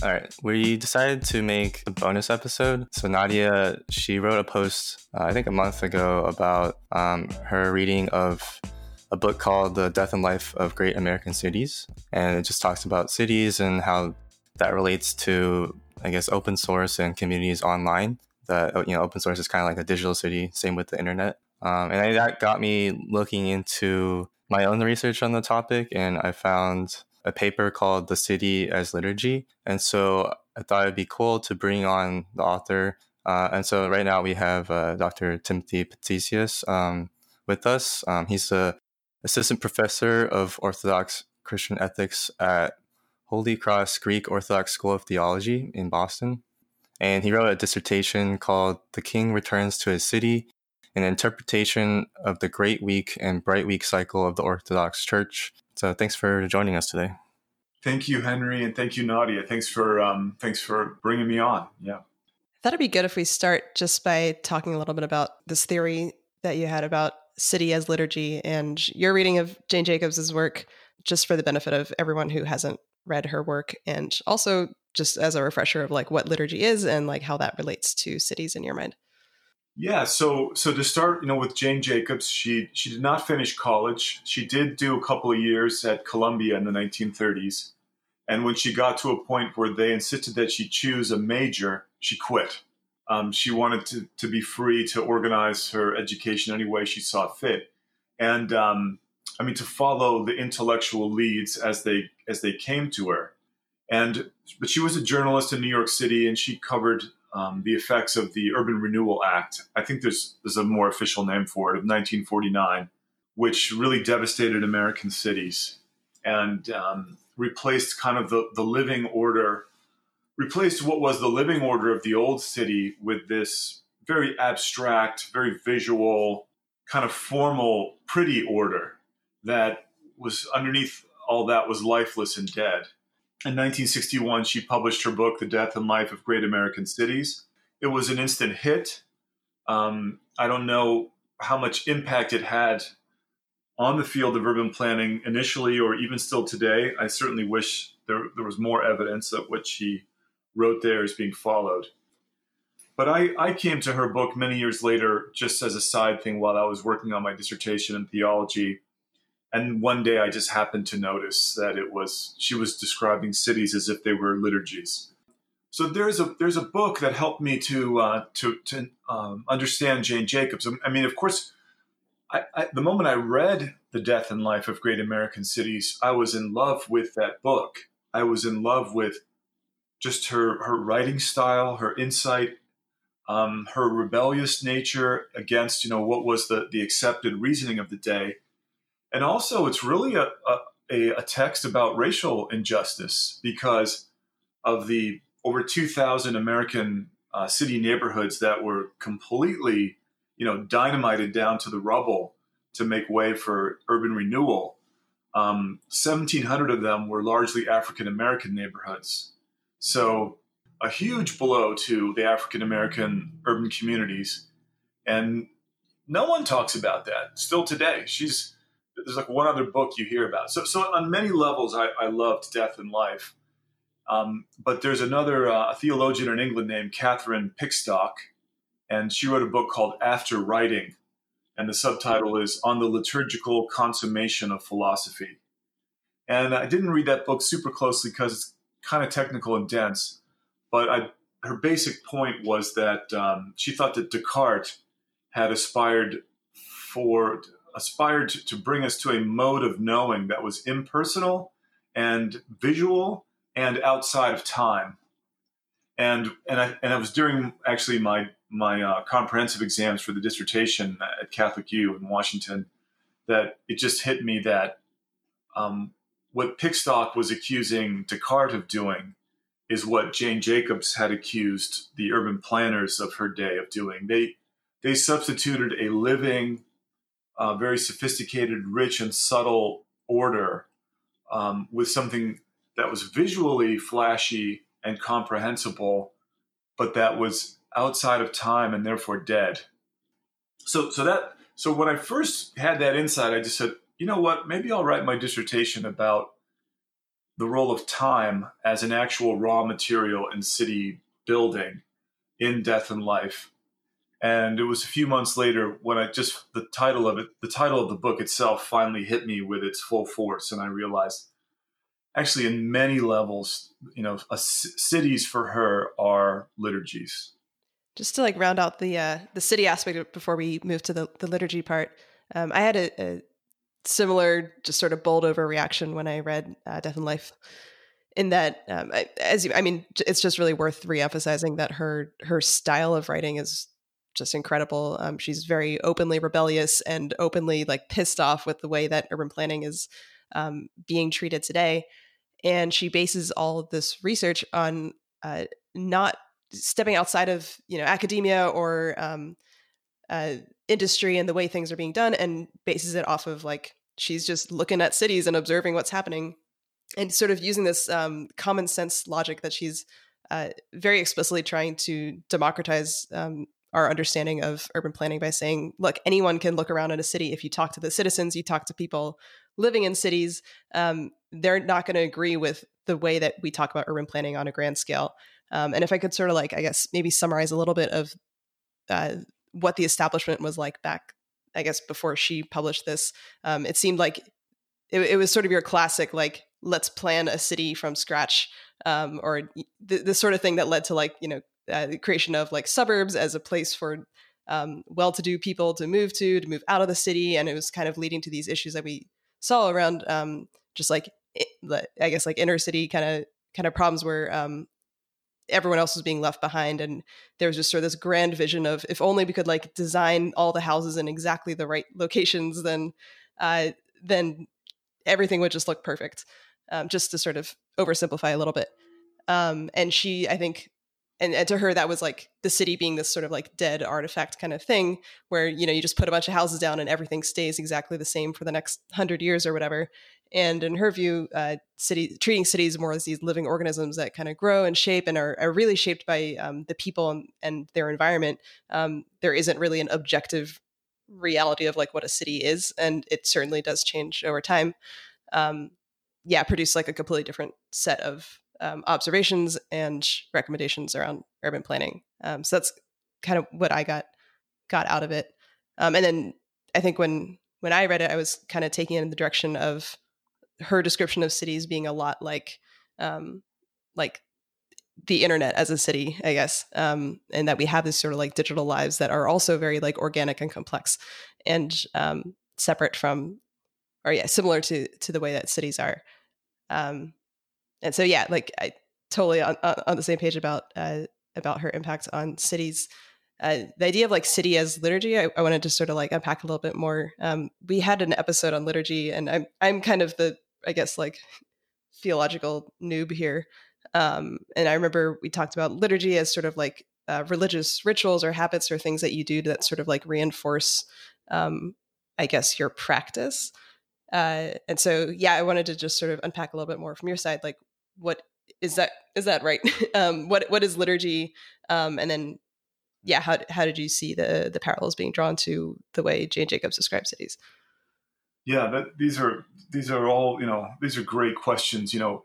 All right, we decided to make a bonus episode. So Nadia, she wrote a post, uh, I think a month ago, about um, her reading of a book called The Death and Life of Great American Cities. And it just talks about cities and how that relates to, I guess, open source and communities online. That, you know, open source is kind of like a digital city, same with the internet. Um, and that got me looking into my own research on the topic, and I found a paper called The City as Liturgy. And so I thought it'd be cool to bring on the author. Uh, and so right now we have uh, Dr. Timothy Patitsas um, with us. Um, he's the assistant professor of Orthodox Christian ethics at Holy Cross Greek Orthodox School of Theology in Boston. And he wrote a dissertation called The King Returns to His City An Interpretation of the Great Week and Bright Week Cycle of the Orthodox Church so thanks for joining us today. Thank you, Henry, and thank you, Nadia. Thanks for um, thanks for bringing me on. Yeah. I thought it'd be good if we start just by talking a little bit about this theory that you had about city as liturgy and your reading of Jane Jacobs's work, just for the benefit of everyone who hasn't read her work, and also just as a refresher of like what liturgy is and like how that relates to cities in your mind. Yeah, so so to start, you know, with Jane Jacobs, she she did not finish college. She did do a couple of years at Columbia in the 1930s, and when she got to a point where they insisted that she choose a major, she quit. Um, she wanted to to be free to organize her education any way she saw fit, and um, I mean to follow the intellectual leads as they as they came to her. And but she was a journalist in New York City, and she covered um, the effects of the Urban Renewal Act. I think there's there's a more official name for it of 1949, which really devastated American cities and um, replaced kind of the the living order, replaced what was the living order of the old city with this very abstract, very visual, kind of formal, pretty order that was underneath all that was lifeless and dead. In 1961, she published her book, The Death and Life of Great American Cities. It was an instant hit. Um, I don't know how much impact it had on the field of urban planning initially or even still today. I certainly wish there, there was more evidence that what she wrote there is being followed. But I, I came to her book many years later just as a side thing while I was working on my dissertation in theology and one day I just happened to notice that it was she was describing cities as if they were liturgies. So there's a there's a book that helped me to uh, to to um, understand Jane Jacobs. I mean, of course, I, I, the moment I read the Death and Life of Great American Cities, I was in love with that book. I was in love with just her her writing style, her insight, um, her rebellious nature against you know what was the the accepted reasoning of the day and also, it's really a, a, a text about racial injustice because of the over 2,000 American uh, city neighborhoods that were completely, you know, dynamited down to the rubble to make way for urban renewal. Um, 1,700 of them were largely African American neighborhoods. So, a huge blow to the African American urban communities. And no one talks about that still today. She's there's like one other book you hear about. So, so on many levels, I, I loved Death and Life. Um, but there's another uh, theologian in England named Catherine Pickstock, and she wrote a book called After Writing, and the subtitle is On the Liturgical Consummation of Philosophy. And I didn't read that book super closely because it's kind of technical and dense, but I, her basic point was that um, she thought that Descartes had aspired for aspired to, to bring us to a mode of knowing that was impersonal and visual and outside of time. And and I and I was during actually my my uh, comprehensive exams for the dissertation at Catholic U in Washington that it just hit me that um, what Pickstock was accusing Descartes of doing is what Jane Jacobs had accused the urban planners of her day of doing. They they substituted a living uh, very sophisticated, rich, and subtle order um, with something that was visually flashy and comprehensible, but that was outside of time and therefore dead. So, so that so when I first had that insight, I just said, you know what? Maybe I'll write my dissertation about the role of time as an actual raw material in city building in Death and Life. And it was a few months later when I just the title of it, the title of the book itself finally hit me with its full force. And I realized actually, in many levels, you know, cities for her are liturgies. Just to like round out the uh, the city aspect before we move to the, the liturgy part, um, I had a, a, similar, just sort of bowled over reaction when I read uh, Death and Life. In that, um, I, as you, I mean, it's just really worth reemphasizing that her her style of writing is just incredible. Um, she's very openly rebellious and openly like pissed off with the way that urban planning is um, being treated today, and she bases all of this research on uh, not stepping outside of you know academia or um, uh, industry and the way things are being done, and bases it off of like she's just looking at cities and observing what's happening and sort of using this um, common sense logic that she's uh, very explicitly trying to democratize um, our understanding of urban planning by saying, look, anyone can look around in a city. If you talk to the citizens, you talk to people living in cities, um, they're not going to agree with the way that we talk about urban planning on a grand scale. Um, and if I could sort of like, I guess, maybe summarize a little bit of uh, what the establishment was like back I guess before she published this, um, it seemed like it, it, was sort of your classic like let's plan a city from scratch, um, or the, the, sort of thing that led to like you know uh, the creation of like suburbs as a place for um, well-to-do people to move to, to move out of the city, and it was kind of leading to these issues that we saw around um, just like I guess like inner city kind of kind of problems where um, everyone else was being left behind and there was just sort of this grand vision of if only we could like design all the houses in exactly the right locations then uh, then everything would just look perfect um, just to sort of oversimplify a little bit. Um, and she i think and, and, to her that was like the city being this sort of like dead artifact kind of thing where you know you just put a bunch of houses down and everything stays exactly the same for the next hundred years or whatever. And in her view uh, city treating cities more as these living organisms that kind of grow and shape and are, are really shaped by um, the people and, and their environment um, there isn't really an objective reality of like what a city is and it certainly does change over time. Um, yeah produce like a completely different set of um, observations and recommendations around urban planning. Um, so that's kind of what I got got out of it. Um, and then I think when when I read it, I was kind of taking it in the direction of her description of cities being a lot like um, like the internet as a city, I guess, um, and that we have this sort of like digital lives that are also very like organic and complex and um, separate from, or yeah, similar to to the way that cities are. Um, and so yeah, like I totally on, on the same page about uh, about her impact on cities. Uh, the idea of like city as liturgy, I, I, wanted to sort of like unpack a little bit more. Um, we had an episode on liturgy, and I'm I'm kind of the I guess like theological noob here. Um, and I remember we talked about liturgy as sort of like uh, religious rituals or habits or things that you do that sort of like reinforce, um, I guess, your practice. Uh, and so, yeah, I wanted to just sort of unpack a little bit more from your side, like what is that is that right? Um, what what is liturgy? Um, and then yeah how, how did you see the the parallels being drawn to the way jane jacobs describes cities? Yeah that, these are these are all you know these are great questions you know.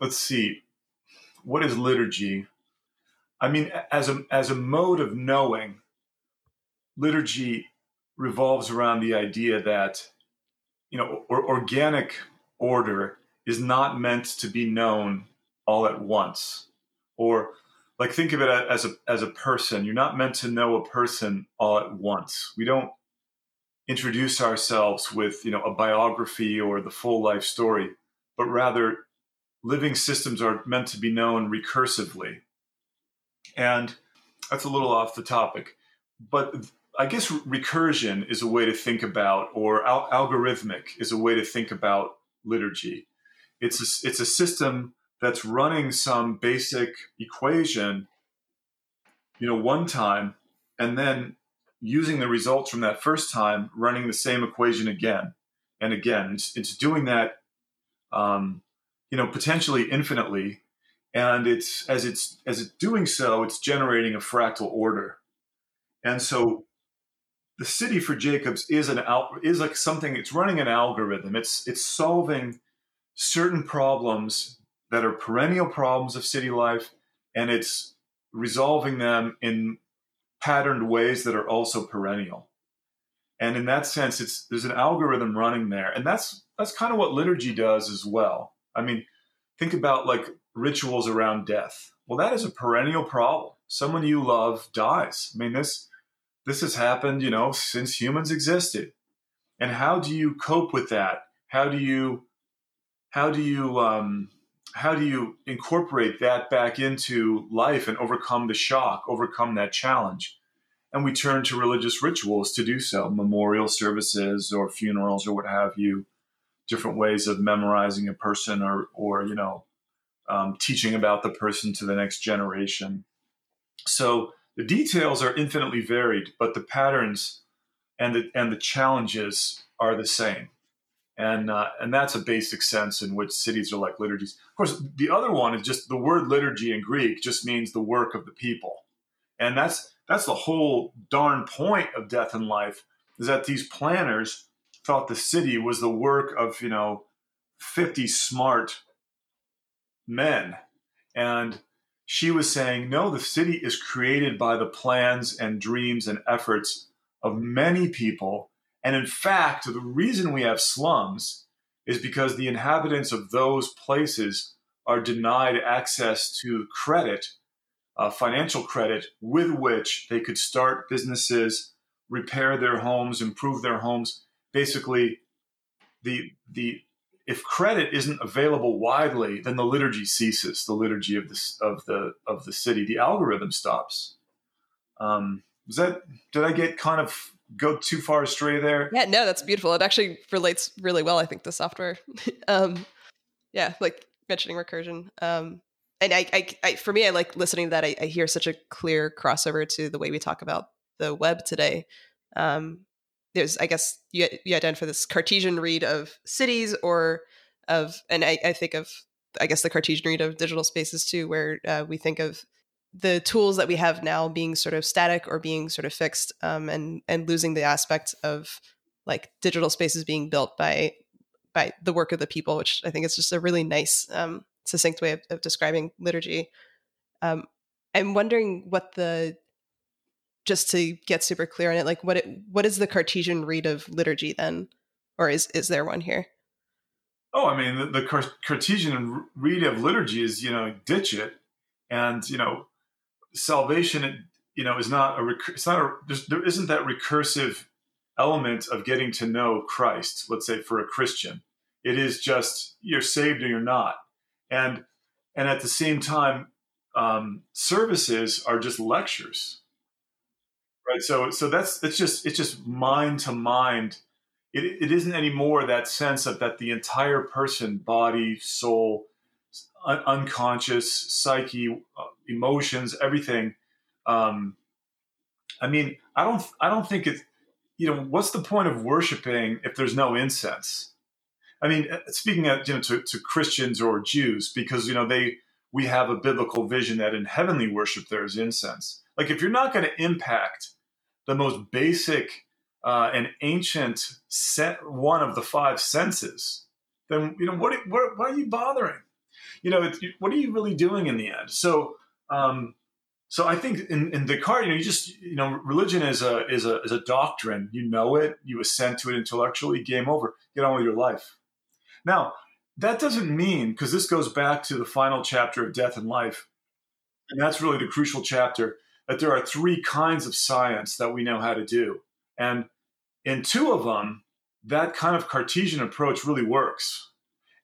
Let's see what is liturgy? I mean as a as a mode of knowing liturgy revolves around the idea that you know or, organic order is not meant to be known all at once. Or like think of it as a as a person. You're not meant to know a person all at once. We don't introduce ourselves with you know a biography or the full life story but rather living systems are meant to be known recursively. And that's a little off the topic but i guess recursion is a way to think about or al- algorithmic is a way to think about liturgy it's a, it's a system that's running some basic equation, you know, one time, and then using the results from that first time, running the same equation again and again. It's, it's doing that, um, you know, potentially infinitely, and it's as it's as it's doing so, it's generating a fractal order, and so the city for Jacobs is an is like something. It's running an algorithm. It's it's solving certain problems that are perennial problems of city life, and it's resolving them in patterned ways that are also perennial. And in that sense, it's there's an algorithm running there, and that's that's kind of what liturgy does as well. I mean, think about like rituals around death. Well, that is a perennial problem. Someone you love dies. I mean, this this has happened, you know, since humans existed. And how do you cope with that? How do you how do you um, how do you incorporate that back into life and overcome the shock, overcome that challenge? And we turn to religious rituals to do so, memorial services or funerals or what have you, different ways of memorizing a person or, or you know, um, teaching about the person to the next generation. So the details are infinitely varied, but the patterns and the, and the challenges are the same and uh, and that's a basic sense in which cities are like liturgies. Of course, the other one is just the word liturgy in Greek just means the work of the people, and that's that's the whole darn point of death and life is that these planners thought the city was the work of you know fifty smart men, and she was saying no, the city is created by the plans and dreams and efforts of many people and in fact, the reason we have slums is because the inhabitants of those places are denied access to credit, uh, financial credit, with which they could start businesses, repair their homes, improve their homes. Basically, the the if credit isn't available widely, then the liturgy ceases. The liturgy of the of the of the city, the algorithm stops. Um, was that? Did I get kind of go too far astray there. Yeah, no, that's beautiful. It actually relates really well, I think, to software. um, yeah, like mentioning recursion. Um, and I, I, I, for me, I like listening to that. I, I, hear such a clear crossover to the way we talk about the web today. Um, there's, I guess, you, you identify this Cartesian read of cities or of, and I, I think of, I guess, the Cartesian read of digital spaces too, where uh, we think of the tools that we have now being sort of static or being sort of fixed um, and and losing the aspect of like digital spaces being built by by the work of the people which i think is just a really nice um, succinct way of, of describing liturgy. Um, i'm wondering what the just to get super clear on it like what it, what is the cartesian read of liturgy then? Or is is there one here? Oh i mean the, the cartesian read of liturgy is you know ditch it and you know salvation, you know, is not a it's not a there isn't that recursive element of getting to know Christ. Let's say for a Christian, it is just you're saved or you're not, and and at the same time, um, services are just lectures, right? So so that's it's just it's just mind to mind. It, it isn't anymore that sense of that the entire person, body, soul, un- unconscious psyche, uh, emotions, everything. Um, I mean, I don't, I don't think it's, You know, what's the point of worshiping if there's no incense? I mean, uh, speaking of, you know, to, to Christians or Jews, because you know they we have a biblical vision that in heavenly worship there is incense. Like if you're not going to impact the most basic uh, and ancient set, one of the five senses, then you know what, what? Why are you bothering? you know, what are you really doing in the end? So, um, so I think in, in Descartes, you know, you just, you know, religion is a, is a, is a doctrine. You know it, you assent to it intellectually, game over, get on with your life. Now, that doesn't mean, because this goes back to the final chapter of death and life, and that's really the crucial chapter, that there are three kinds of science that we know how to do. And in two of them, that kind of Cartesian approach really works.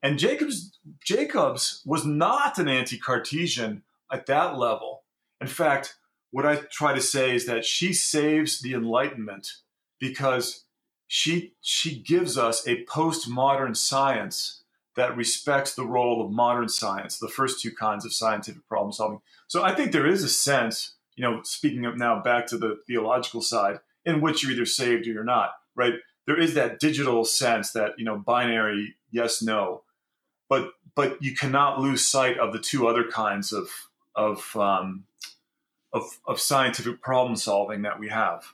And Jacobs Jacobs was not an anti-Cartesian at that level. In fact, what I try to say is that she saves the Enlightenment because she she gives us a postmodern science that respects the role of modern science, the first two kinds of scientific problem solving. So I think there is a sense, you know, speaking of now back to the theological side, in which you're either saved or you're not, right? There is that digital sense that, you know, binary yes, no but but you cannot lose sight of the two other kinds of of um, of, of scientific problem solving that we have.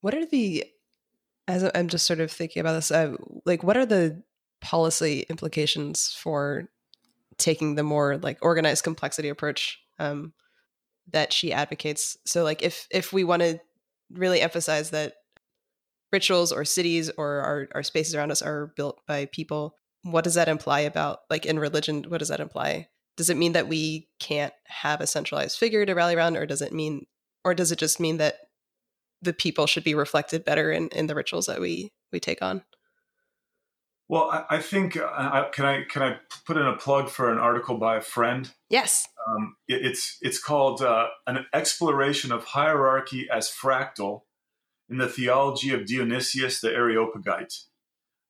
What are the as I'm just sort of thinking about this, uh, like what are the policy implications for taking the more like organized complexity approach um, that she advocates. So like if if we want to really emphasize that rituals or cities or our, our spaces around us are built by people, what does that imply about like in religion? What does that imply? Does it mean that we can't have a centralized figure to rally around, or does it mean, or does it just mean that the people should be reflected better in, in the rituals that we we take on? Well, I, I think uh, can I can I put in a plug for an article by a friend? Yes. Um, it, it's it's called uh, an exploration of hierarchy as fractal in the theology of Dionysius the Areopagite,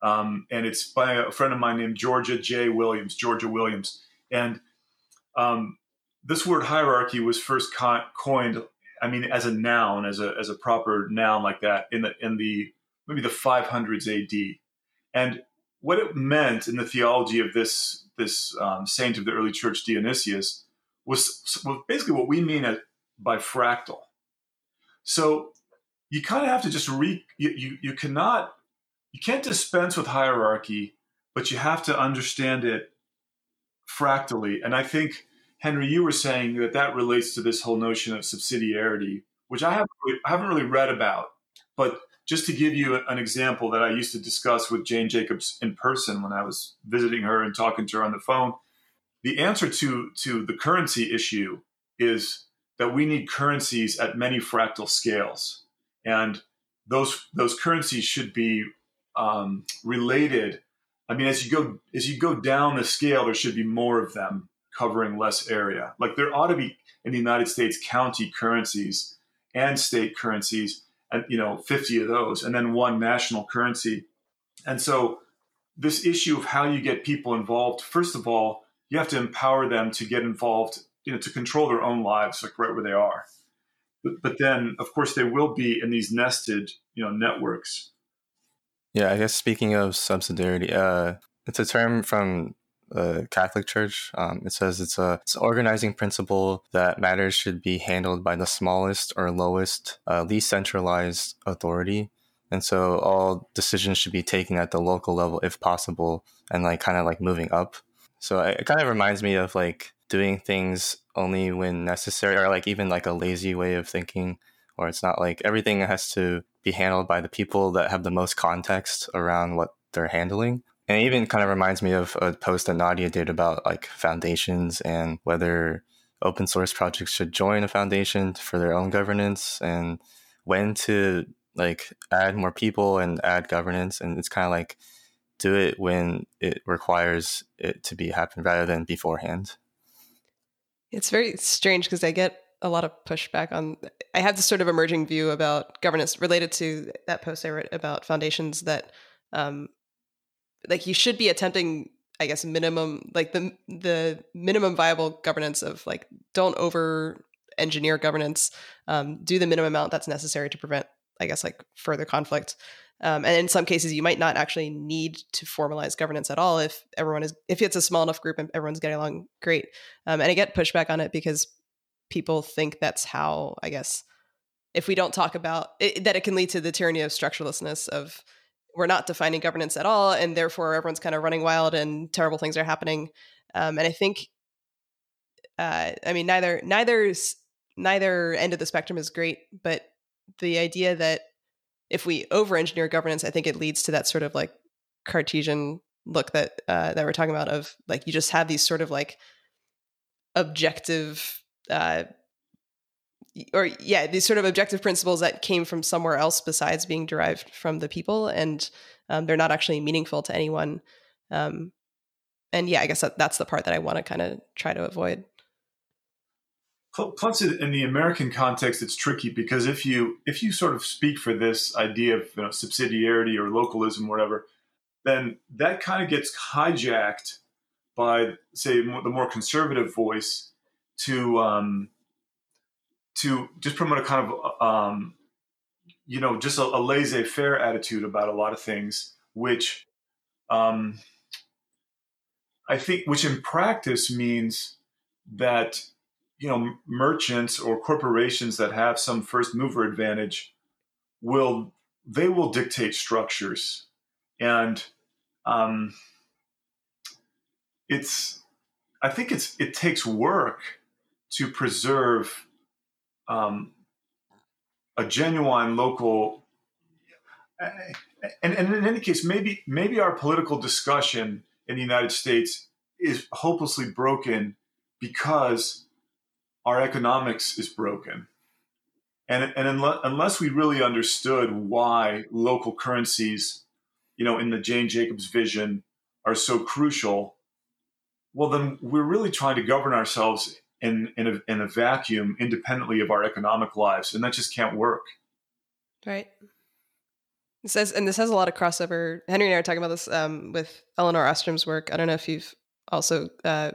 um, and it's by a friend of mine named Georgia J. Williams. Georgia Williams, and um, this word hierarchy was first co- coined. I mean, as a noun, as a as a proper noun like that in the in the maybe the 500s AD, and what it meant in the theology of this this um, saint of the early church Dionysius was, basically what we mean as, by fractal. So you kind of have to just re you, you you cannot you can't dispense with hierarchy, but you have to understand it fractally. And I think Henry, you were saying that that relates to this whole notion of subsidiarity, which I haven't really, I haven't really read about, but just to give you an example that I used to discuss with Jane Jacobs in person when I was visiting her and talking to her on the phone, the answer to to the currency issue is that we need currencies at many fractal scales, and those those currencies should be um, related. I mean, as you go as you go down the scale, there should be more of them covering less area. Like there ought to be in the United States county currencies and state currencies and you know 50 of those and then one national currency. And so this issue of how you get people involved first of all you have to empower them to get involved you know to control their own lives like right where they are. But, but then of course they will be in these nested you know networks yeah i guess speaking of subsidiarity uh it's a term from the Catholic Church. Um, it says it's a it's an organizing principle that matters should be handled by the smallest or lowest, uh, least centralized authority. And so all decisions should be taken at the local level if possible and like kind of like moving up. So it, it kind of reminds me of like doing things only when necessary or like even like a lazy way of thinking or it's not like everything has to be handled by the people that have the most context around what they're handling and it even kind of reminds me of a post that Nadia did about like foundations and whether open source projects should join a foundation for their own governance and when to like add more people and add governance. And it's kind of like do it when it requires it to be happen rather than beforehand. It's very strange because I get a lot of pushback on I have this sort of emerging view about governance related to that post I wrote about foundations that um, like you should be attempting i guess minimum like the the minimum viable governance of like don't over engineer governance um, do the minimum amount that's necessary to prevent i guess like further conflict. Um, and in some cases you might not actually need to formalize governance at all if everyone is if it's a small enough group and everyone's getting along great. Um, and i get pushback on it because people think that's how i guess if we don't talk about it, that it can lead to the tyranny of structurelessness of we're not defining governance at all, and therefore everyone's kind of running wild and terrible things are happening. Um, and I think, uh, I mean, neither neither neither end of the spectrum is great, but the idea that if we over-engineer governance, I think it leads to that sort of like Cartesian look that uh, that we're talking about of like you just have these sort of like objective uh, or yeah, these sort of objective principles that came from somewhere else besides being derived from the people, and um, they're not actually meaningful to anyone. Um, and yeah, I guess that, that's the part that I want to kind of try to avoid. Plus, in the American context, it's tricky because if you if you sort of speak for this idea of you know, subsidiarity or localism, or whatever, then that kind of gets hijacked by, say, the more conservative voice to um, to just promote a kind of um, you know just a, a laissez-faire attitude about a lot of things which um, i think which in practice means that you know merchants or corporations that have some first mover advantage will they will dictate structures. And um, it's I think it's it takes work to preserve um, a genuine local. And, and in any case, maybe maybe our political discussion in the United States is hopelessly broken because our economics is broken. And, and unless we really understood why local currencies, you know, in the Jane Jacobs vision are so crucial, well, then we're really trying to govern ourselves in, in, a, in a vacuum independently of our economic lives. And that just can't work. Right. It says, and this has a lot of crossover. Henry and I are talking about this um, with Elinor Ostrom's work. I don't know if you've also uh,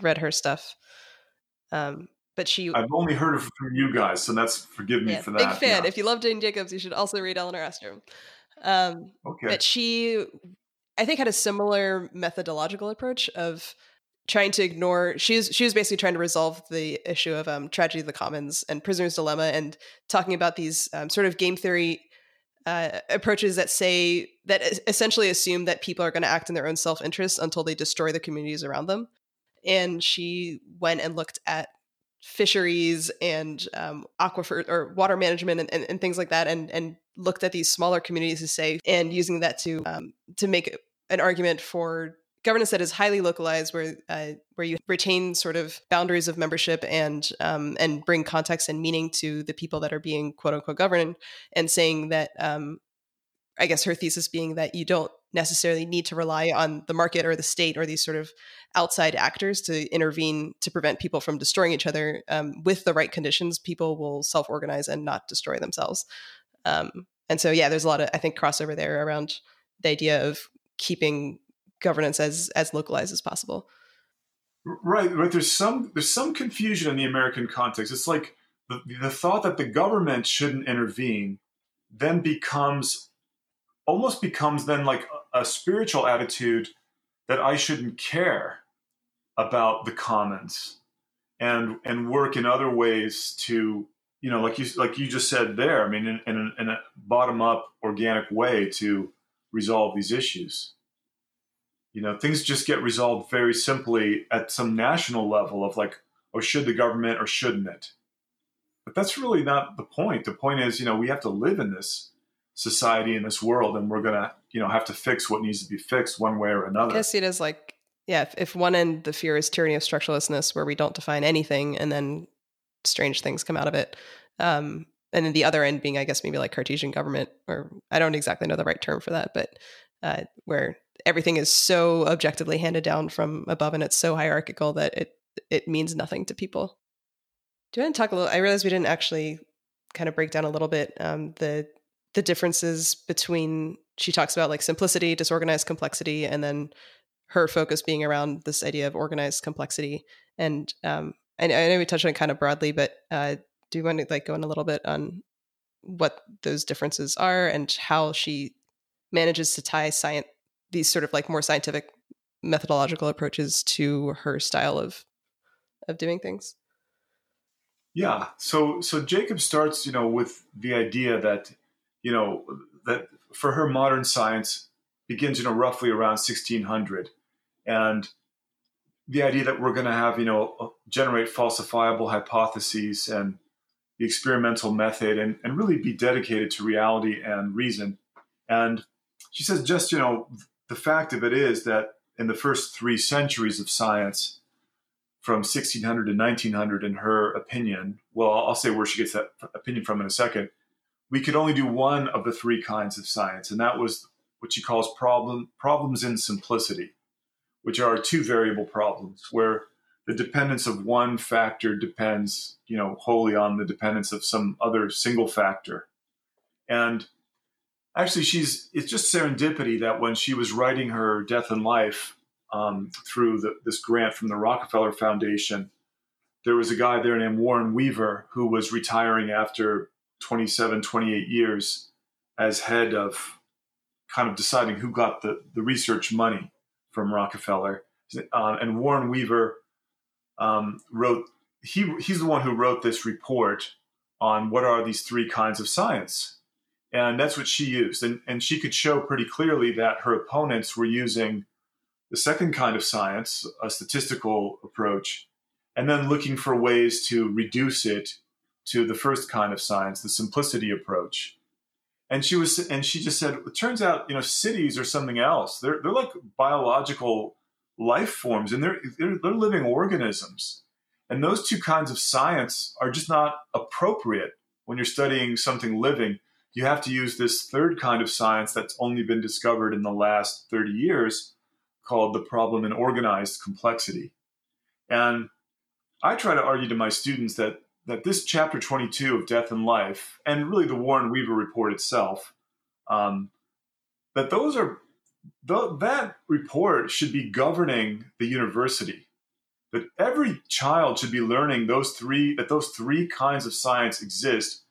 read her stuff. Um, but she I've only heard of from you guys, so that's forgive me yeah, for that. Big fan. Yeah. If you love Jane Jacobs, you should also read Elinor Ostrom. Um, okay. But she, I think, had a similar methodological approach of trying to ignore. She was she was basically trying to resolve the issue of um, tragedy of the commons and prisoner's dilemma, and talking about these um, sort of game theory uh, approaches that say that essentially assume that people are going to act in their own self interest until they destroy the communities around them. And she went and looked at fisheries and um, aquifer or water management and, and, and, things like that and and looked at these smaller communities to say and using that to um, to make an argument for governance that is highly localized where uh, where you retain sort of boundaries of membership and um, and bring context and meaning to the people that are being quote unquote governed and saying that um, I guess her thesis being that you don't necessarily need to rely on the market or the state or these sort of outside actors to intervene to prevent people from destroying each other. Um, with the right conditions, people will self organize and not destroy themselves. Um, and so, yeah, there's a lot of I think crossover there around the idea of keeping governance as as localized as possible. Right, right. There's some there's some confusion in the American context. It's like the, the thought that the government shouldn't intervene then becomes almost becomes then like a spiritual attitude that I shouldn't care about the commons and and work in other ways to you know like you like you just said there I mean in, in, a, in a bottom up organic way to resolve these issues you know things just get resolved very simply at some national level of like oh should the government or shouldn't it? But that's really not the point. The point is you know we have to live in this society in this world and we're gonna you know have to fix what needs to be fixed one way or another. I guess it is like yeah if, if one end the fear is tyranny of structuralistness where we don't define anything and then strange things come out of it um, and then the other end being i guess maybe like cartesian government or i don't exactly know the right term for that but uh, where everything is so objectively handed down from above and it's so hierarchical that it it means nothing to people do you want to talk a little i realize we didn't actually kind of break down a little bit um, the the differences between she talks about like simplicity, disorganized complexity, and then her focus being around this idea of organized complexity. And um, I, I know we touched on it kind of broadly, but uh, do you want to like go in a little bit on what those differences are and how she manages to tie science, these sort of like more scientific methodological approaches to her style of of doing things? Yeah. So so Jacob starts, you know, with the idea that you know, that for her modern science begins, you know, roughly around 1600. And the idea that we're going to have, you know, uh, generate falsifiable hypotheses and the experimental method and, and really be dedicated to reality and reason. And she says, just, you know, the fact of it is that in the first three centuries of science, from 1600 to 1900, in her opinion, well, I'll say where she gets that opinion from in a second, we could only do one of the three kinds of science, and that was what she calls problem problems in simplicity, which are two variable problems where the dependence of one factor depends, you know, wholly on the dependence of some other single factor. And actually, she's it's just serendipity that when she was writing her death and life um, through the, this grant from the Rockefeller Foundation, there was a guy there named Warren Weaver who was retiring after 27, 28 years as head of kind of deciding who got the, the research money from Rockefeller. Uh, and Warren Weaver um, wrote, he, he's the one who wrote this report on what are these three kinds of science. And that's what she used. And, and she could show pretty clearly that her opponents were using the second kind of science, a statistical approach, and then looking for ways to reduce it to the first kind of science, the simplicity approach. And she was, and she just said, it turns out, you know, cities are something else. They're they're like biological life forms, and they're they're, they're living organisms. And those two kinds of science are just not appropriate when you're studying something living. You have to use this third kind of science that's only been discovered in the last 30 years called the problem in organized complexity. And I try to argue to my students that that this chapter 22 of Death and Life, and really the Warren Weaver report itself, um, that those are th- that report should be governing the university. That every child should be learning those three that those three kinds of science exist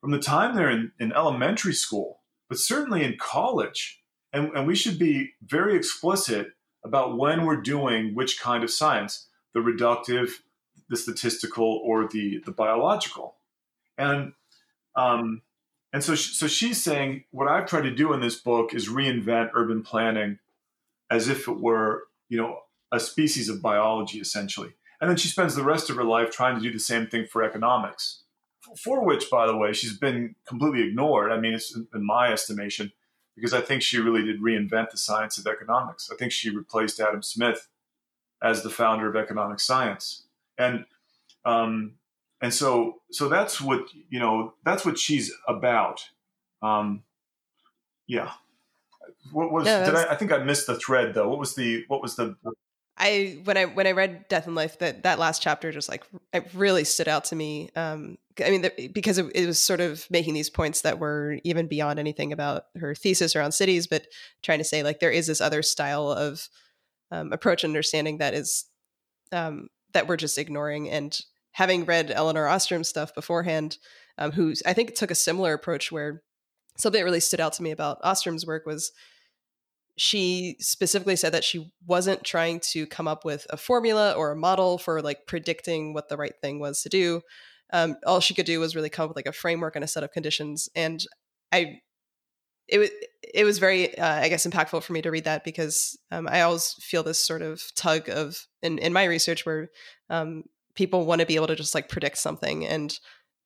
from the time they're in, in elementary school, but certainly in college. And, and we should be very explicit about when we're doing which kind of science the reductive, the statistical, or the, the biological. And um, and so, so she's saying what I've tried to do in this book is reinvent urban planning as if it were, you know, a species of biology essentially. And then she spends the rest of her life trying to do the same thing for economics, for which, by the way, she's been completely ignored. I mean, it's in my estimation, because I think she really did reinvent the science of economics. I think she replaced Adam Smith as the founder of economic science. And um, and so so that's what you know that's what she's about um yeah what was did I, I think i missed the thread though what was the what was the i when i when i read death and life that that last chapter just like it really stood out to me um i mean the, because it, it was sort of making these points that were even beyond anything about her thesis around cities but trying to say like there is this other style of um, approach and understanding that is um that we're just ignoring. And having read Elinor Ostrom's stuff beforehand, um, who I think took a similar approach where something that really stood out to me about Ostrom's work was she specifically said that she wasn't trying to come up with a formula or a model for like predicting what the right thing was to do. Um, all she could do was really come up with like a framework and a set of conditions. And I, it was it was very uh, I guess impactful for me to read that because um, I always feel this sort of tug of in in my research where um, people want to be able to just like predict something and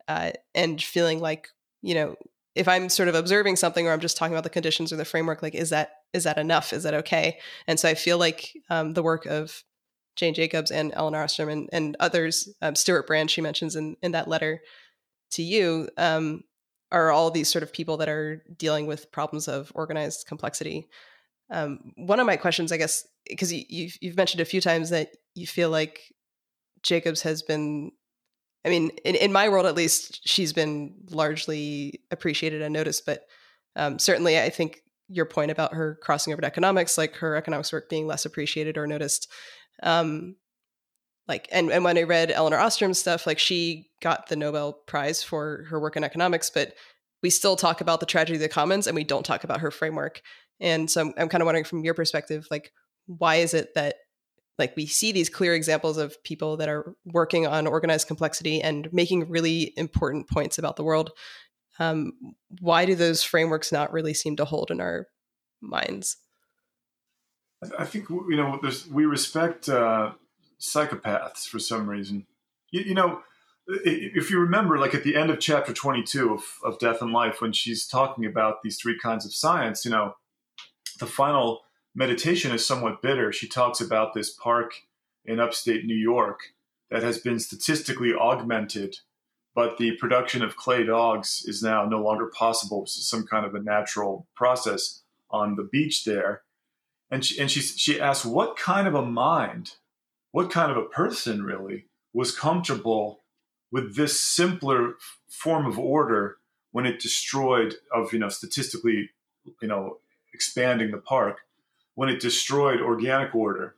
uh, and feeling like you know if i'm sort of observing something or i'm just talking about the conditions or the framework like is that is that enough? Is that okay? And so i feel like um, the work of jane jacobs and Ellen ostrom and, and others um, stewart brand she mentions in, in that letter to you um, are all these sort of people that are dealing with problems of organized complexity. Um, one of my questions i guess because you, you've, you've mentioned a few times that you feel like Jacobs has been I mean, in, in my world at least, she's been largely appreciated and noticed. But um, certainly, I think your point about her crossing over to economics, like her economics work being less appreciated or noticed, um, like, and, and when I read Elinor Ostrom's stuff, like she got the Nobel Prize for her work in economics, but we still talk about the tragedy of the commons and we don't talk about her framework. And so I'm, I'm kind of wondering from your perspective, like, why is it that like we see these clear examples of people that are working on organized complexity and making really important points about the world. Um, why do those frameworks not really seem to hold in our minds? I think you know we respect uh, psychopaths for some reason. You, you, know if you remember like at the end of chapter 22 of, of death and life when she's talking about these three kinds of science you know the final meditation is somewhat bitter. She talks about this park in upstate New York that has been statistically augmented, but the production of clay dogs is now no longer possible. It's some kind of a natural process on the beach there. And she, and she, she asks, what kind of a mind, what kind of a person really was comfortable with this simpler form of order when it destroyed of, you know, statistically, you know, expanding the park when it destroyed organic order.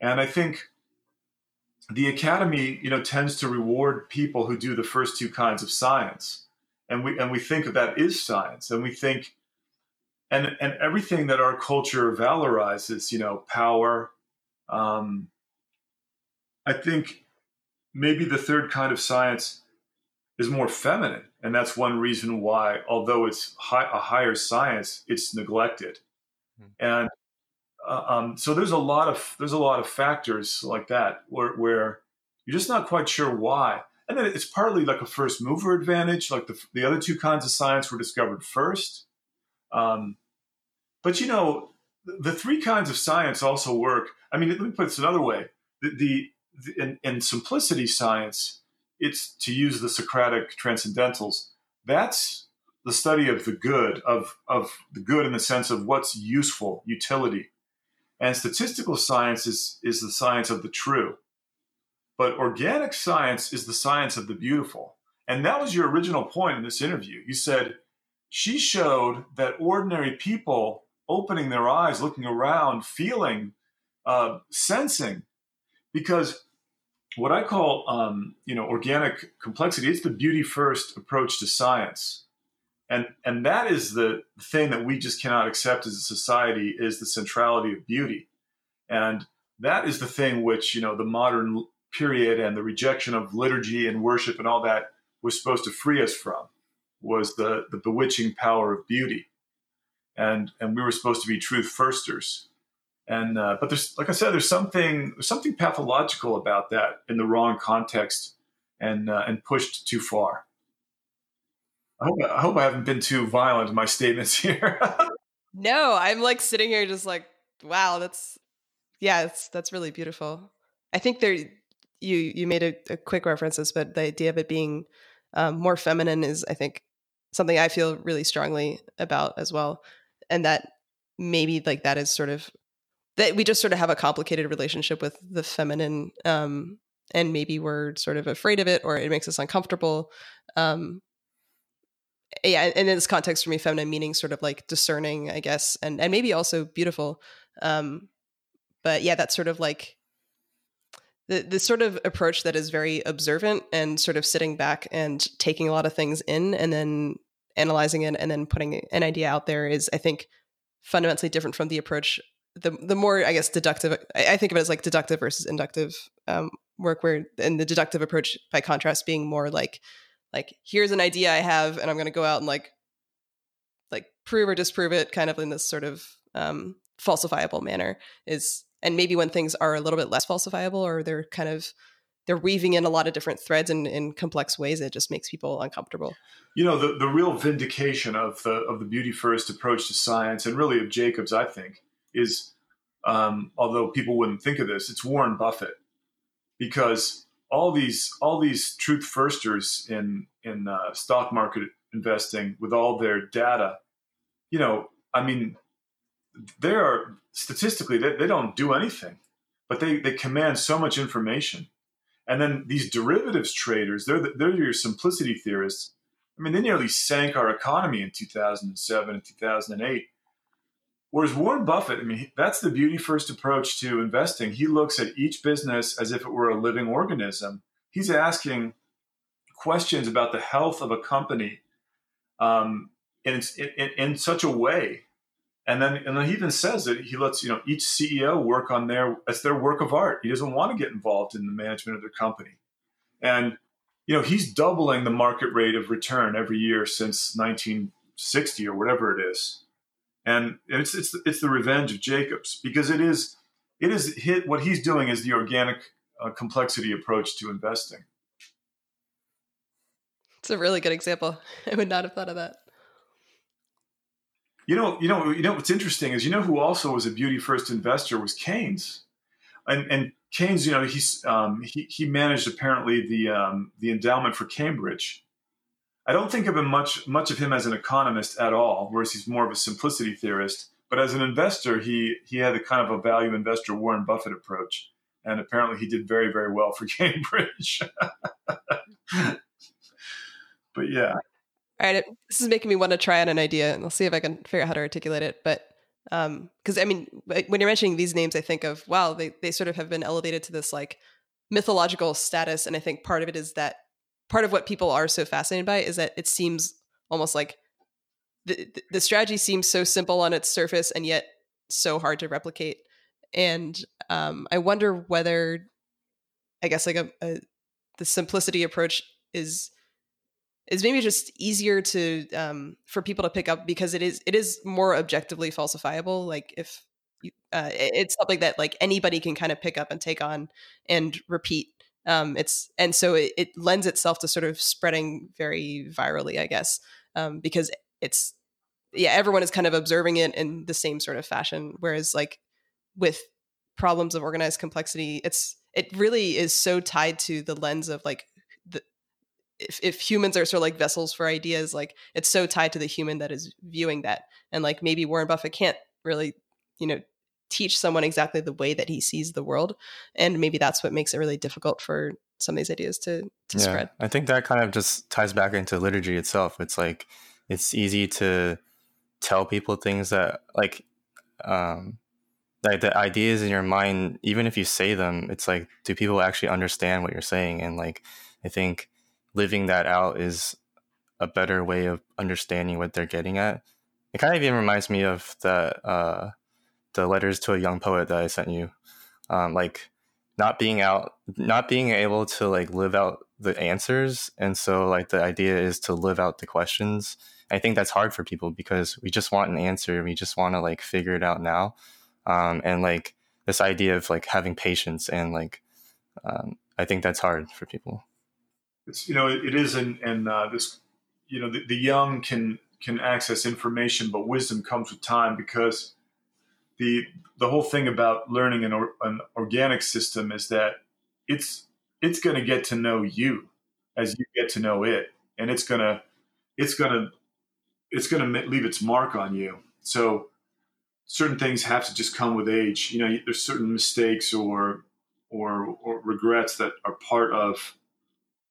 And I think the academy, you know, tends to reward people who do the first two kinds of science. And we and we think of that is science. And we think and and everything that our culture valorizes, you know, power. Um, I think maybe the third kind of science is more feminine, and that's one reason why, although it's high, a higher science, it's neglected. Mm. And uh, um, so there's a lot of there's a lot of factors like that where, where you're just not quite sure why. And then it's partly like a first mover advantage, like the, the other two kinds of science were discovered first. Um, but you know, the, three kinds of science also work. I mean, let me put this another way: the, the, the in, in simplicity science, it's to use the Socratic transcendentals. That's the study of the good, of, of the good in the sense of what's useful, utility. And statistical science is, is the science of the true. But organic science is the science of the beautiful. And that was your original point in this interview. You said she showed that ordinary people opening their eyes, looking around, feeling, uh, sensing, because what I call, um, you know, organic complexity, it's the beauty first approach to science. And, and that is the thing that we just cannot accept as a society is the centrality of beauty. And that is the thing which, you know, the modern period and the rejection of liturgy and worship and all that was supposed to free us from was the, the bewitching power of beauty. And, and we were supposed to be truth firsters. And, uh, but there's, like I said, there's something, something pathological about that in the wrong context and, uh, and pushed too far. I hope, I hope I haven't been too violent in my statements here. no, I'm like sitting here just like, wow, that's, yeah, that's, that's really beautiful. I think there, you, you made a, a quick references, but the idea of it being um, more feminine is, I think, something I feel really strongly about as well. And that maybe like that is sort of that we just sort of have a complicated relationship with the feminine um, and maybe we're sort of afraid of it or it makes us uncomfortable um, yeah and in this context for me feminine meaning sort of like discerning i guess and and maybe also beautiful um, but yeah that's sort of like the the sort of approach that is very observant and sort of sitting back and taking a lot of things in and then analyzing it and then putting an idea out there is i think fundamentally different from the approach the the more I guess deductive I, I think of it as like deductive versus inductive um, work where and the deductive approach by contrast being more like like here's an idea I have and I'm going to go out and like like prove or disprove it kind of in this sort of um, falsifiable manner is and maybe when things are a little bit less falsifiable or they're kind of they're weaving in a lot of different threads in, in complex ways it just makes people uncomfortable. You know the, the real vindication of the of the beauty first approach to science and really of jacobs i think is, um, although people wouldn't think of this, it's Warren Buffett, because all these all these truth firsters in in uh, stock market investing with all their data, you know, I mean, they are statistically they, they don't do anything, but they they command so much information. And then these derivatives traders, they're the, they're your simplicity theorists. I mean, they nearly sank our economy in 2007 and 2008 Whereas Warren Buffett, I mean, that's the beauty first approach to investing. He looks at each business as if it were a living organism. He's asking questions about the health of a company um, in, in, in such a way. And then, and then he even says that he lets you know each CEO work on their as their work of art. He doesn't want to get involved in the management of their company, and you know he's doubling the market rate of return every year since 1960 or whatever it is and it's it's it's the revenge of Jacobs because it is it is hit what he's doing is the organic uh, complexity approach to investing. It's a really good example. I would not have thought of that. You know, you know, you know. What's interesting is you know who also was a beauty first investor was Keynes, and and Keynes, you know, he's um, he he managed apparently the um, the endowment for Cambridge, I don't think of him much much of him as an economist at all, whereas he's more of a simplicity theorist. But as an investor, he he had a kind of a value investor Warren Buffett approach, and apparently he did very very well for Cambridge. but yeah. All right, this is making me want to try out an idea, and I'll see if I can figure out how to articulate it. But because um, I mean, when you're mentioning these names, I think of wow, they they sort of have been elevated to this like mythological status, and I think part of it is that part of what people are so fascinated by is that it seems almost like the the strategy seems so simple on its surface and yet so hard to replicate. And um, I wonder whether, I guess, like a, a the simplicity approach is is maybe just easier to um, for people to pick up because it is it is more objectively falsifiable. Like if you, uh, it's something that like anybody can kind of pick up and take on and repeat um, it's and so it, it, lends itself to sort of spreading very virally i guess um, because it's yeah everyone is kind of observing it in the same sort of fashion whereas like with problems of organized complexity it's it really is so tied to the lens of like the if, if humans are sort of like vessels for ideas like it's so tied to the human that is viewing that. And like maybe warren buffett can't really you know teach someone exactly the way that he sees the world and maybe that's what makes it really difficult for some of these ideas to, to yeah, spread. I think that kind of just ties back into liturgy itself. It's like it's easy to tell people things that like um like the ideas in your mind even if you say them it's like do people actually understand what you're saying? And like i think living that out is a better way of understanding what they're getting at. It kind of even reminds me of the uh the letters to a young poet that I sent you. Um, like not being out, not being able to like live out the answers, and so like the idea is to live out the questions. I think that's hard for people because we just want an answer. We just want to like figure it out now, um, and like this idea of like having patience and like um, I think that's hard for people. It's you know it is, and and uh, this you know the, the young can can access information, but wisdom comes with time because the the whole thing about learning an, or, an organic system is that it's it's going to get to know you as you get to know it, and it's gonna it's gonna it's gonna leave its mark on you. So certain things have to just come with age. You know, there's certain mistakes or or, or regrets that are part of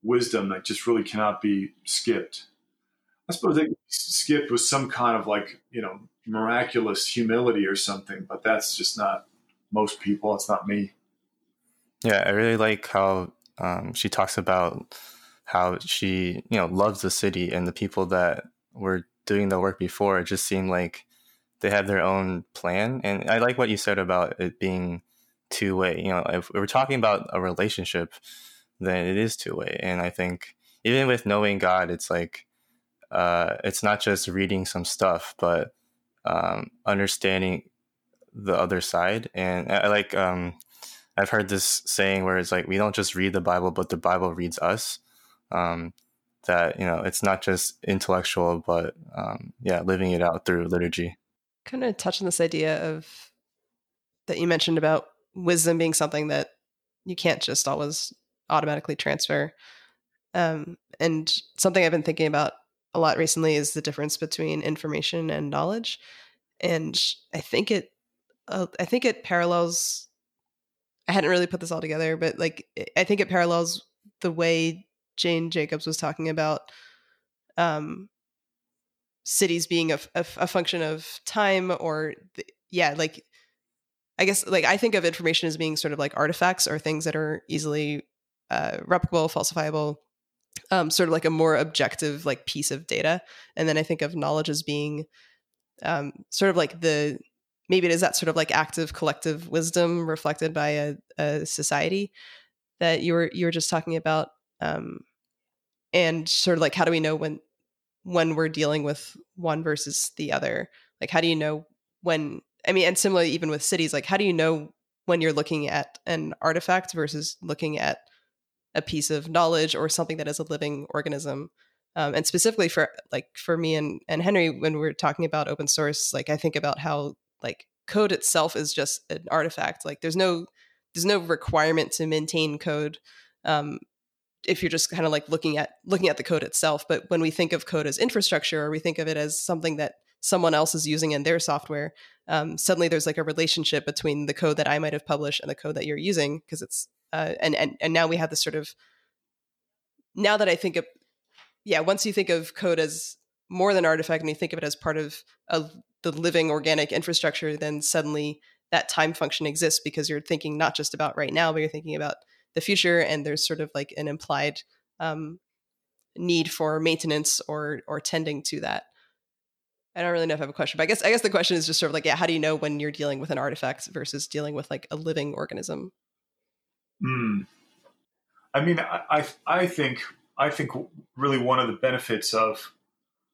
wisdom that just really cannot be skipped. I suppose they skipped with some kind of like you know miraculous humility or something, but that's just not most people. It's not me. Yeah, I really like how um, she talks about how she, you know, loves the city and the people that were doing the work before. It just seemed like they had their own plan. And I like what you said about it being two way. You know, if we're talking about a relationship, then it is two way. And I think even with knowing God, it's like, uh, it's not just reading some stuff, but um, understanding the other side. And I, like um, I've heard this saying where it's like we don't just read the Bible, but the Bible reads us. Um, that you know it's not just intellectual, but um, yeah, living it out through liturgy. Kind of touch on this idea of that you mentioned about wisdom being something that you can't just always automatically transfer. Um, and something I've been thinking about a lot recently is the difference between information and knowledge, and I think it, uh, I think it parallels. I hadn't really put this all together, but like I think it parallels the way Jane Jacobs was talking about um, cities being a, a, a, function of time, or the, yeah, like I guess like I think of information as being sort of like artifacts or things that are easily uh, replicable, falsifiable, um, sort of like a more objective like piece of data. And then i think of knowledge as being um, sort of like the maybe it is that sort of like active collective wisdom reflected by a, a society that you were you were just talking about um, and sort of like how do we know when when we're dealing with one versus the other? Like how do you know when i mean and similarly even with cities like how do you know when you're looking at an artifact versus looking at a piece of knowledge or something that is a living organism. Um, and specifically for like for me and, and Henry, when we're talking about open source, like I think about how like code itself is just an artifact. Like there's no there's no requirement to maintain code um, if you're just kind of like looking at looking at the code itself. But when we think of code as infrastructure, or we think of it as something that someone else is using in their software, um, suddenly there's like a relationship between the code that I might have published and the code that you're using because it's uh, and and and now we have this sort of now that I think of yeah, once you think of code as more than artifact and you think of it as part of, of the living organic infrastructure, then suddenly that time function exists because you're thinking not just about right now, but you're thinking about the future, and there's sort of like an implied um, need for maintenance or or tending to that. I don't really know if I have a question, but I guess I guess the question is just sort of like, yeah, how do you know when you're dealing with an artifact versus dealing with like a living organism? Mm. I mean, I, I, I think I think really one of the benefits of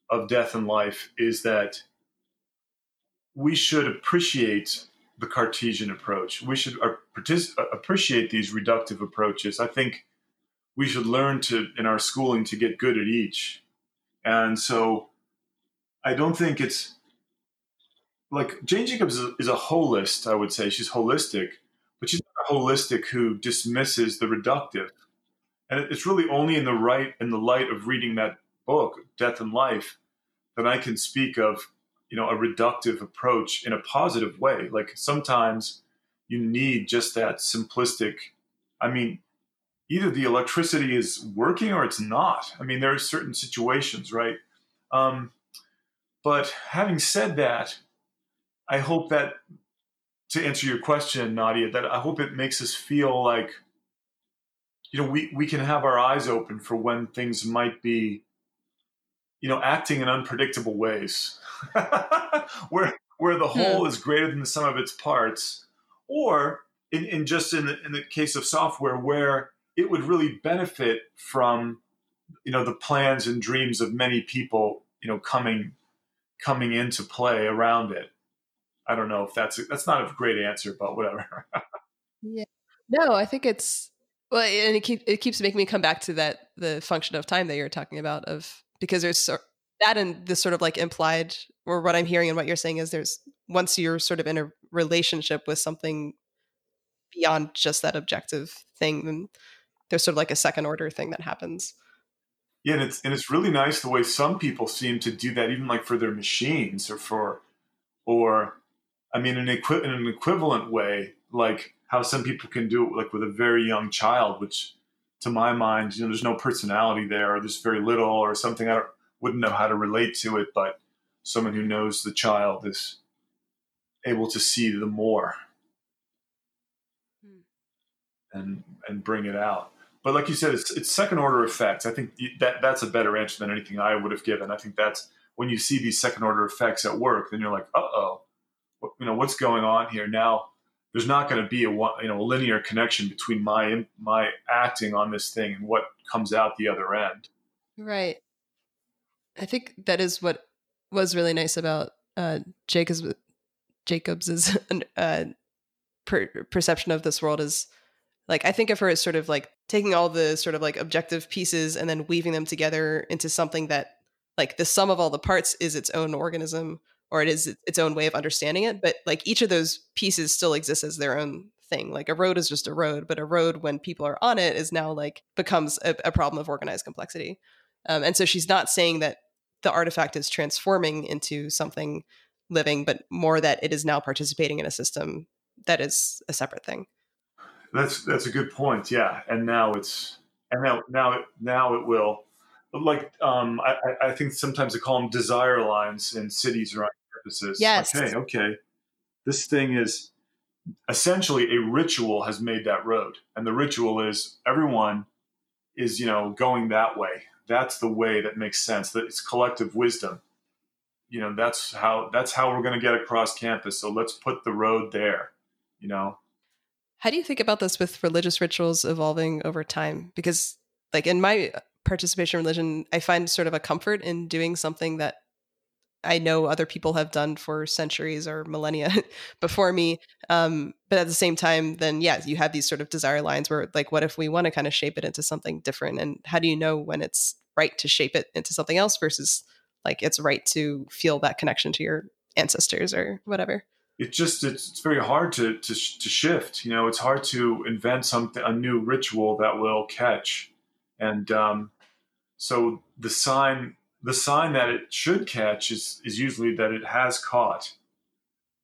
of death and life is that we should appreciate the Cartesian approach. We should partic- appreciate these reductive approaches. I think we should learn to in our schooling to get good at each. And so I don't think it's like Jane Jacobs is a, is a holist, I would say. She's holistic, but she's not a holistic who dismisses the reductive. And it's really only in the right in the light of reading that book, Death and Life, that I can speak of, you know, a reductive approach in a positive way. Like sometimes you need just that simplistic. I mean, either the electricity is working or it's not. I mean, there are certain situations, right? Um, but having said that, I hope that to answer your question, Nadia, that I hope it makes us feel like, you know, we, we can have our eyes open for when things might be, you know, acting in unpredictable ways, where where the hmm. whole is greater than the sum of its parts, or in, in just in the, in the case of software, where it would really benefit from, you know, the plans and dreams of many people, you know, coming coming into play around it. I don't know if that's that's not a great answer, but whatever. yeah. No, I think it's well, and it keeps it keeps making me come back to that the function of time that you're talking about of because there's so, that and this sort of like implied or what I'm hearing and what you're saying is there's once you're sort of in a relationship with something beyond just that objective thing, then there's sort of like a second order thing that happens. Yeah, and it's and it's really nice the way some people seem to do that, even like for their machines or for or I mean, in, equi- in an equivalent way, like how some people can do it, like with a very young child, which to my mind, you know, there's no personality there, or there's very little, or something I don't, wouldn't know how to relate to it. But someone who knows the child is able to see the more hmm. and and bring it out. But like you said, it's, it's second order effects. I think that that's a better answer than anything I would have given. I think that's when you see these second order effects at work, then you're like, uh oh, you know what's going on here now there's not going to be a you know a linear connection between my my acting on this thing and what comes out the other end. Right. I think that is what was really nice about uh jacobs jacobs's uh, per- perception of this world is like i think of her as sort of like taking all the sort of like objective pieces and then weaving them together into something that like the sum of all the parts is its own organism or it is its own way of understanding it but like each of those pieces still exists as their own thing like a road is just a road but a road when people are on it is now like becomes a, a problem of organized complexity. Um, and so she's not saying that the artifact is transforming into something living but more that it is now participating in a system that is a separate thing. That's that's a good point yeah and now it's and now now it now it will like um, I, I think sometimes they call them desire lines in cities around purposes. Yes. Okay, okay. This thing is essentially a ritual has made that road. And the ritual is everyone is, you know, going that way. That's the way that makes sense. That it's collective wisdom. You know, that's how that's how we're going to get across campus. So let's put the road there, you know. How do you think about this with religious rituals evolving over time? Because like in my participation in religion, I find sort of a comfort in doing something that I know other people have done for centuries or millennia before me. Um, but at the same time, then yeah, you have these sort of desire lines where like, what if we want to kind of shape it into something different? And how do you know when it's right to shape it into something else versus like it's right to feel that connection to your ancestors or whatever? It just it's, it's very hard to, to to shift. You know, it's hard to invent something a new ritual that will catch, and um, so the sign the sign that it should catch is is usually that it has caught,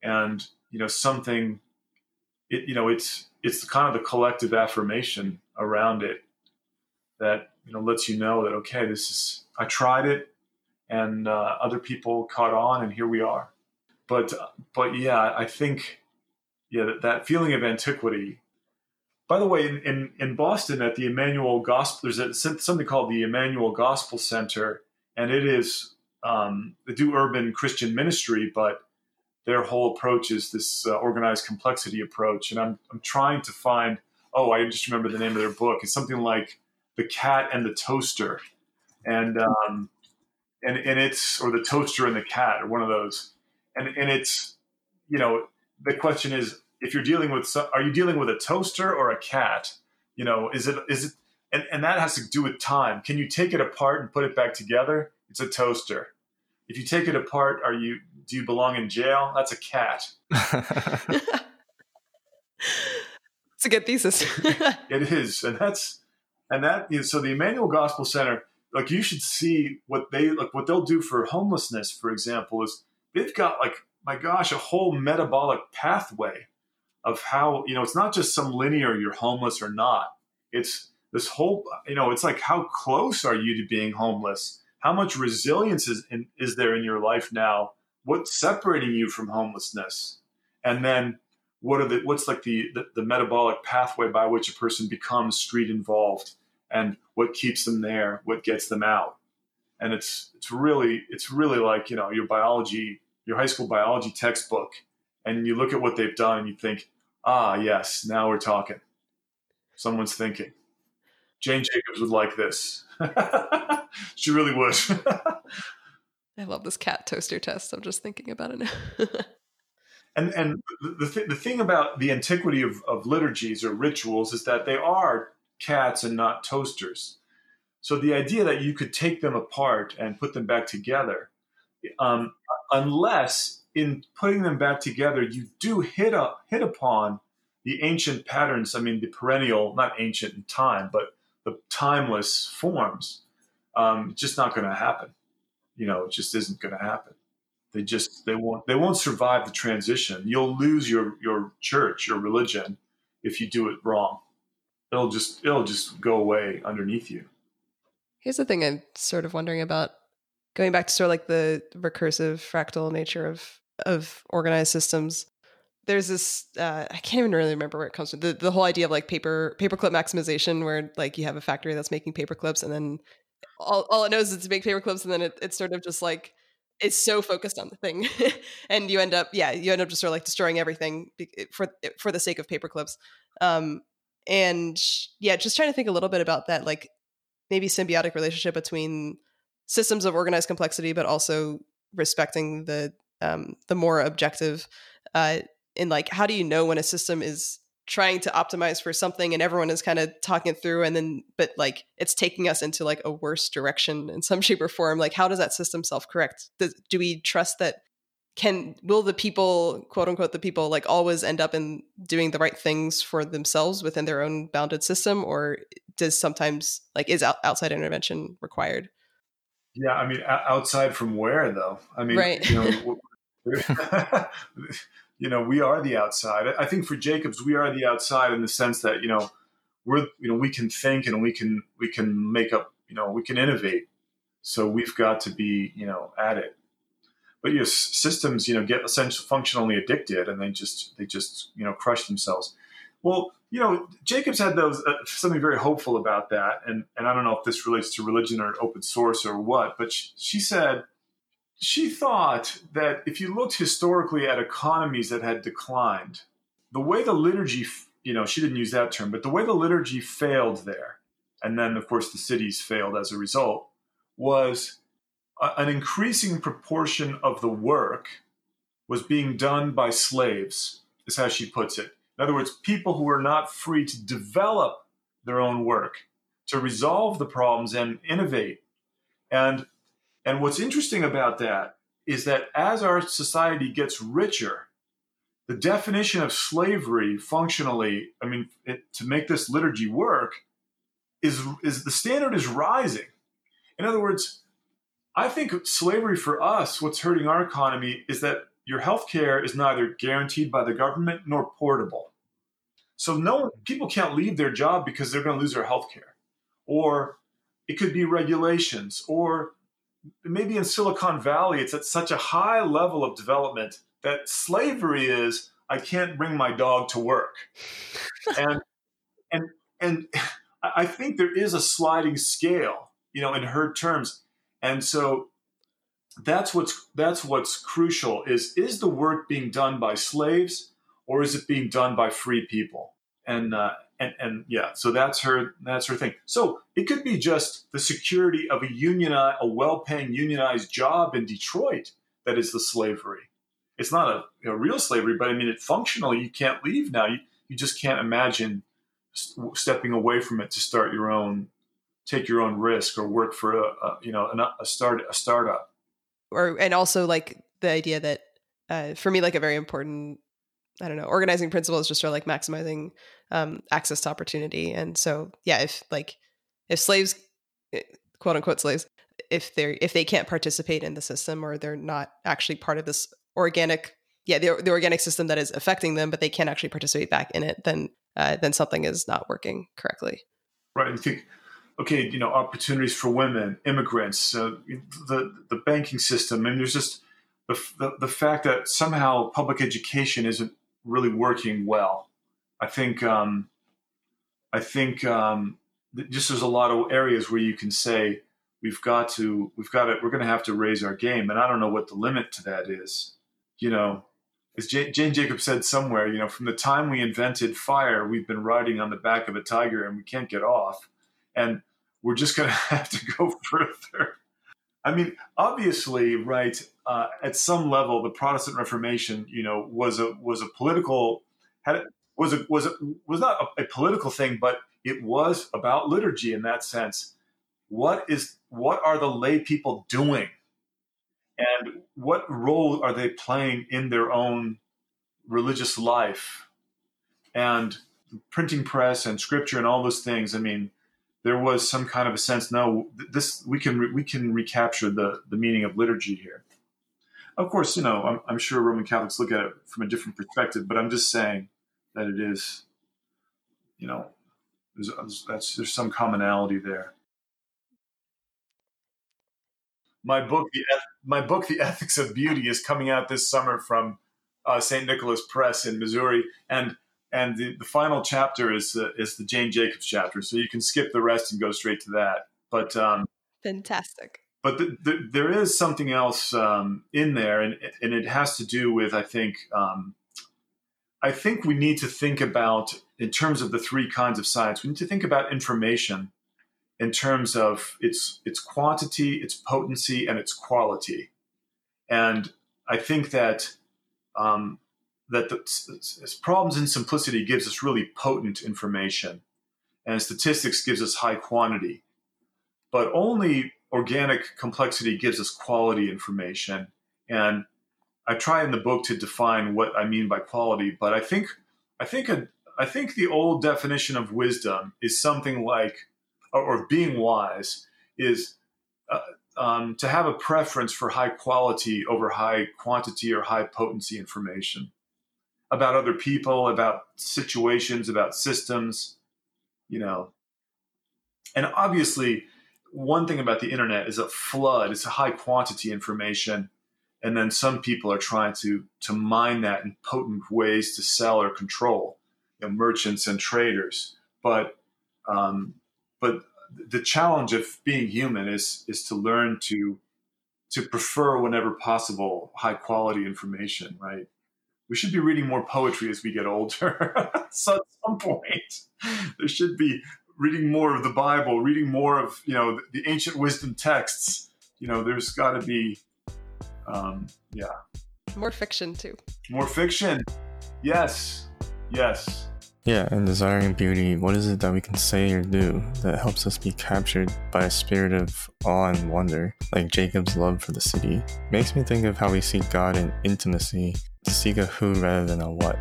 and you know something. It you know it's it's kind of the collective affirmation around it that you know lets you know that okay this is I tried it and uh, other people caught on and here we are. But but yeah I think yeah that, that feeling of antiquity by the way, in, in, in, Boston at the Emmanuel Gospel, there's a, something called the Emmanuel Gospel Center, and it is um, they do urban Christian ministry, but their whole approach is this uh, organized complexity approach. And I'm I'm trying to find. Oh, I just remember the name of their book. It's something like the cat and the toaster, and um, and and it's or the toaster and the cat or one of those, and and it's you know the question is, if you're dealing with, are you dealing with a toaster or a cat? You know, is it is it, and, and that has to do with time. Can you take it apart and put it back together? It's a toaster. If you take it apart, are you do you belong in jail? That's a cat. It's a good thesis. it is, and that's and that is so the Emmanuel Gospel Center. Like you should see what they like. What they'll do for homelessness, for example, is they've got like my gosh, a whole metabolic pathway of how you know it's not just some linear you're homeless or not. It's this whole you know it's like how close are you to being homeless? How much resilience is in, is there in your life now? What's separating you from homelessness? And then what are the what's like the, the, the metabolic pathway by which a person becomes street involved and what keeps them there what gets them out and it's it's really it's really like you know your biology your high school biology textbook and you look at what they've done and you think ah yes now we're talking someone's thinking jane jacobs would like this she really would i love this cat toaster test i'm just thinking about it now and and the, th- the thing about the antiquity of, of liturgies or rituals is that they are cats and not toasters. So the idea that you could take them apart and put them back together, um, unless in putting them back together you do hit up hit upon the ancient patterns. I mean, the perennial, not ancient in time, but the timeless forms. Um, just not going to happen. You know, it just isn't going to happen. They just they won't they won't survive the transition. You'll lose your your church, your religion, if you do it wrong. It'll just it'll just go away underneath you. Here's the thing I'm sort of wondering about going back to sort of like the recursive fractal nature of of organized systems. There's this uh, I can't even really remember where it comes from. The the whole idea of like paper paperclip maximization, where like you have a factory that's making paper clips, and then all, all it knows is to make paper clips, and then it, it's sort of just like is so focused on the thing and you end up yeah you end up just sort of like destroying everything for for the sake of paper clips um and yeah just trying to think a little bit about that like maybe symbiotic relationship between systems of organized complexity but also respecting the um the more objective uh in like how do you know when a system is trying to optimize for something and everyone is kind of talking it through and then but like it's taking us into like a worse direction in some shape or form like how does that system self-correct? Do, do we trust that can will the people quote unquote the people like always end up in doing the right things for themselves within their own bounded system or does sometimes like is out, outside intervention required? Yeah i mean outside from where though? I mean right. you know you know, we are the outside. I think for Jacobs, we are the outside in the sense that you know we're you know we can think and we can we can make up you know we can innovate. So we've got to be you know at it. But yes, systems you know get essentially functionally addicted and they just they just you know crush themselves. Well, you know, Jacobs had those uh, something very hopeful about that, and and I don't know if this relates to religion or open source or what, but she, she said she thought that if you looked historically at economies that had declined, the way the liturgy, you know, she didn't use that term, but the way the liturgy failed there, and then of course the cities failed as a result, was a, an increasing proportion of the work was being done by slaves, is how she puts it. In other words, people who were not free to develop their own work, to resolve the problems and innovate. And and what's interesting about that is that as our society gets richer, the definition of slavery functionally, I mean, it, to make this liturgy work, is, is the standard is rising. In other words, I think slavery for us, what's hurting our economy is that your health care is neither guaranteed by the government nor portable. So no people can't leave their job because they're going to lose their health care. Or it could be regulations or maybe in Silicon Valley, it's at such a high level of development that slavery is I can't bring my dog to work. and and and I think there is a sliding scale, you know, in her terms. And so that's what's that's what's crucial is is the work being done by slaves or is it being done by free people? And uh, and and yeah, so that's her that's her thing. So it could be just the security of a union a well-paying unionized job in Detroit that is the slavery. it's not a real slavery, but I mean, it functionally you can't leave now. You you just can't imagine stepping away from it to start your own, take your own risk or work for a, a you know a start a startup. Or and also like the idea that uh, for me like a very important I don't know organizing principles just are like maximizing um, access to opportunity. And so yeah, if like if slaves eh, quote unquote slaves if they're if they can't participate in the system or they're not actually part of this organic yeah the, the organic system that is affecting them but they can't actually participate back in it then uh, then something is not working correctly right you think okay you know opportunities for women immigrants uh, the the banking system and there's just the, the, the fact that somehow public education isn't really working well i think um, i think um, just there's a lot of areas where you can say we've got to we've got to we're going to have to raise our game and i don't know what the limit to that is you know, as Jane, Jane Jacobs said somewhere, you know, from the time we invented fire, we've been riding on the back of a tiger and we can't get off. And we're just going to have to go further. I mean, obviously, right? Uh, at some level, the Protestant Reformation, you know, was a was a political had was a was a, was not a, a political thing, but it was about liturgy in that sense. What is what are the lay people doing and what role are they playing in their own religious life and printing press and scripture and all those things i mean there was some kind of a sense no this we can we can recapture the the meaning of liturgy here of course you know I'm, I'm sure roman catholics look at it from a different perspective but i'm just saying that it is you know there's, that's, there's some commonality there my book, the my book, The Ethics of Beauty, is coming out this summer from uh, St. Nicholas Press in Missouri, and and the, the final chapter is uh, is the Jane Jacobs chapter, so you can skip the rest and go straight to that. But um, fantastic. But the, the, there is something else um, in there, and and it has to do with I think um, I think we need to think about in terms of the three kinds of science. We need to think about information in terms of its its quantity, its potency, and its quality. And I think that um, that the, problems in simplicity gives us really potent information, and statistics gives us high quantity. But only organic complexity gives us quality information. And I try in the book to define what I mean by quality, but I think I think a, I think the old definition of wisdom is something like or, or being wise is uh, um, to have a preference for high quality over high quantity or high potency information about other people, about situations, about systems, you know. And obviously, one thing about the internet is a flood, it's a high quantity information. And then some people are trying to, to mine that in potent ways to sell or control, you know, merchants and traders. But um, but the challenge of being human is is to learn to to prefer whenever possible high quality information right we should be reading more poetry as we get older. So at some point there should be reading more of the bible reading more of you know the, the ancient wisdom texts. You know there's got to be um yeah. More fiction too. More fiction. Yes. Yes yeah, and desiring beauty, what is it that we can say or do that helps us be captured by a spirit of awe and wonder, like Jacob's love for the city? Makes me think of how we seek God in intimacy, to seek a who rather than a what.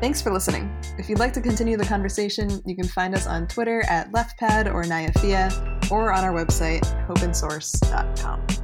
Thanks for listening. If you'd like to continue the conversation, you can find us on Twitter at leftpad or nayafia, or on our website, hopeinsource.com.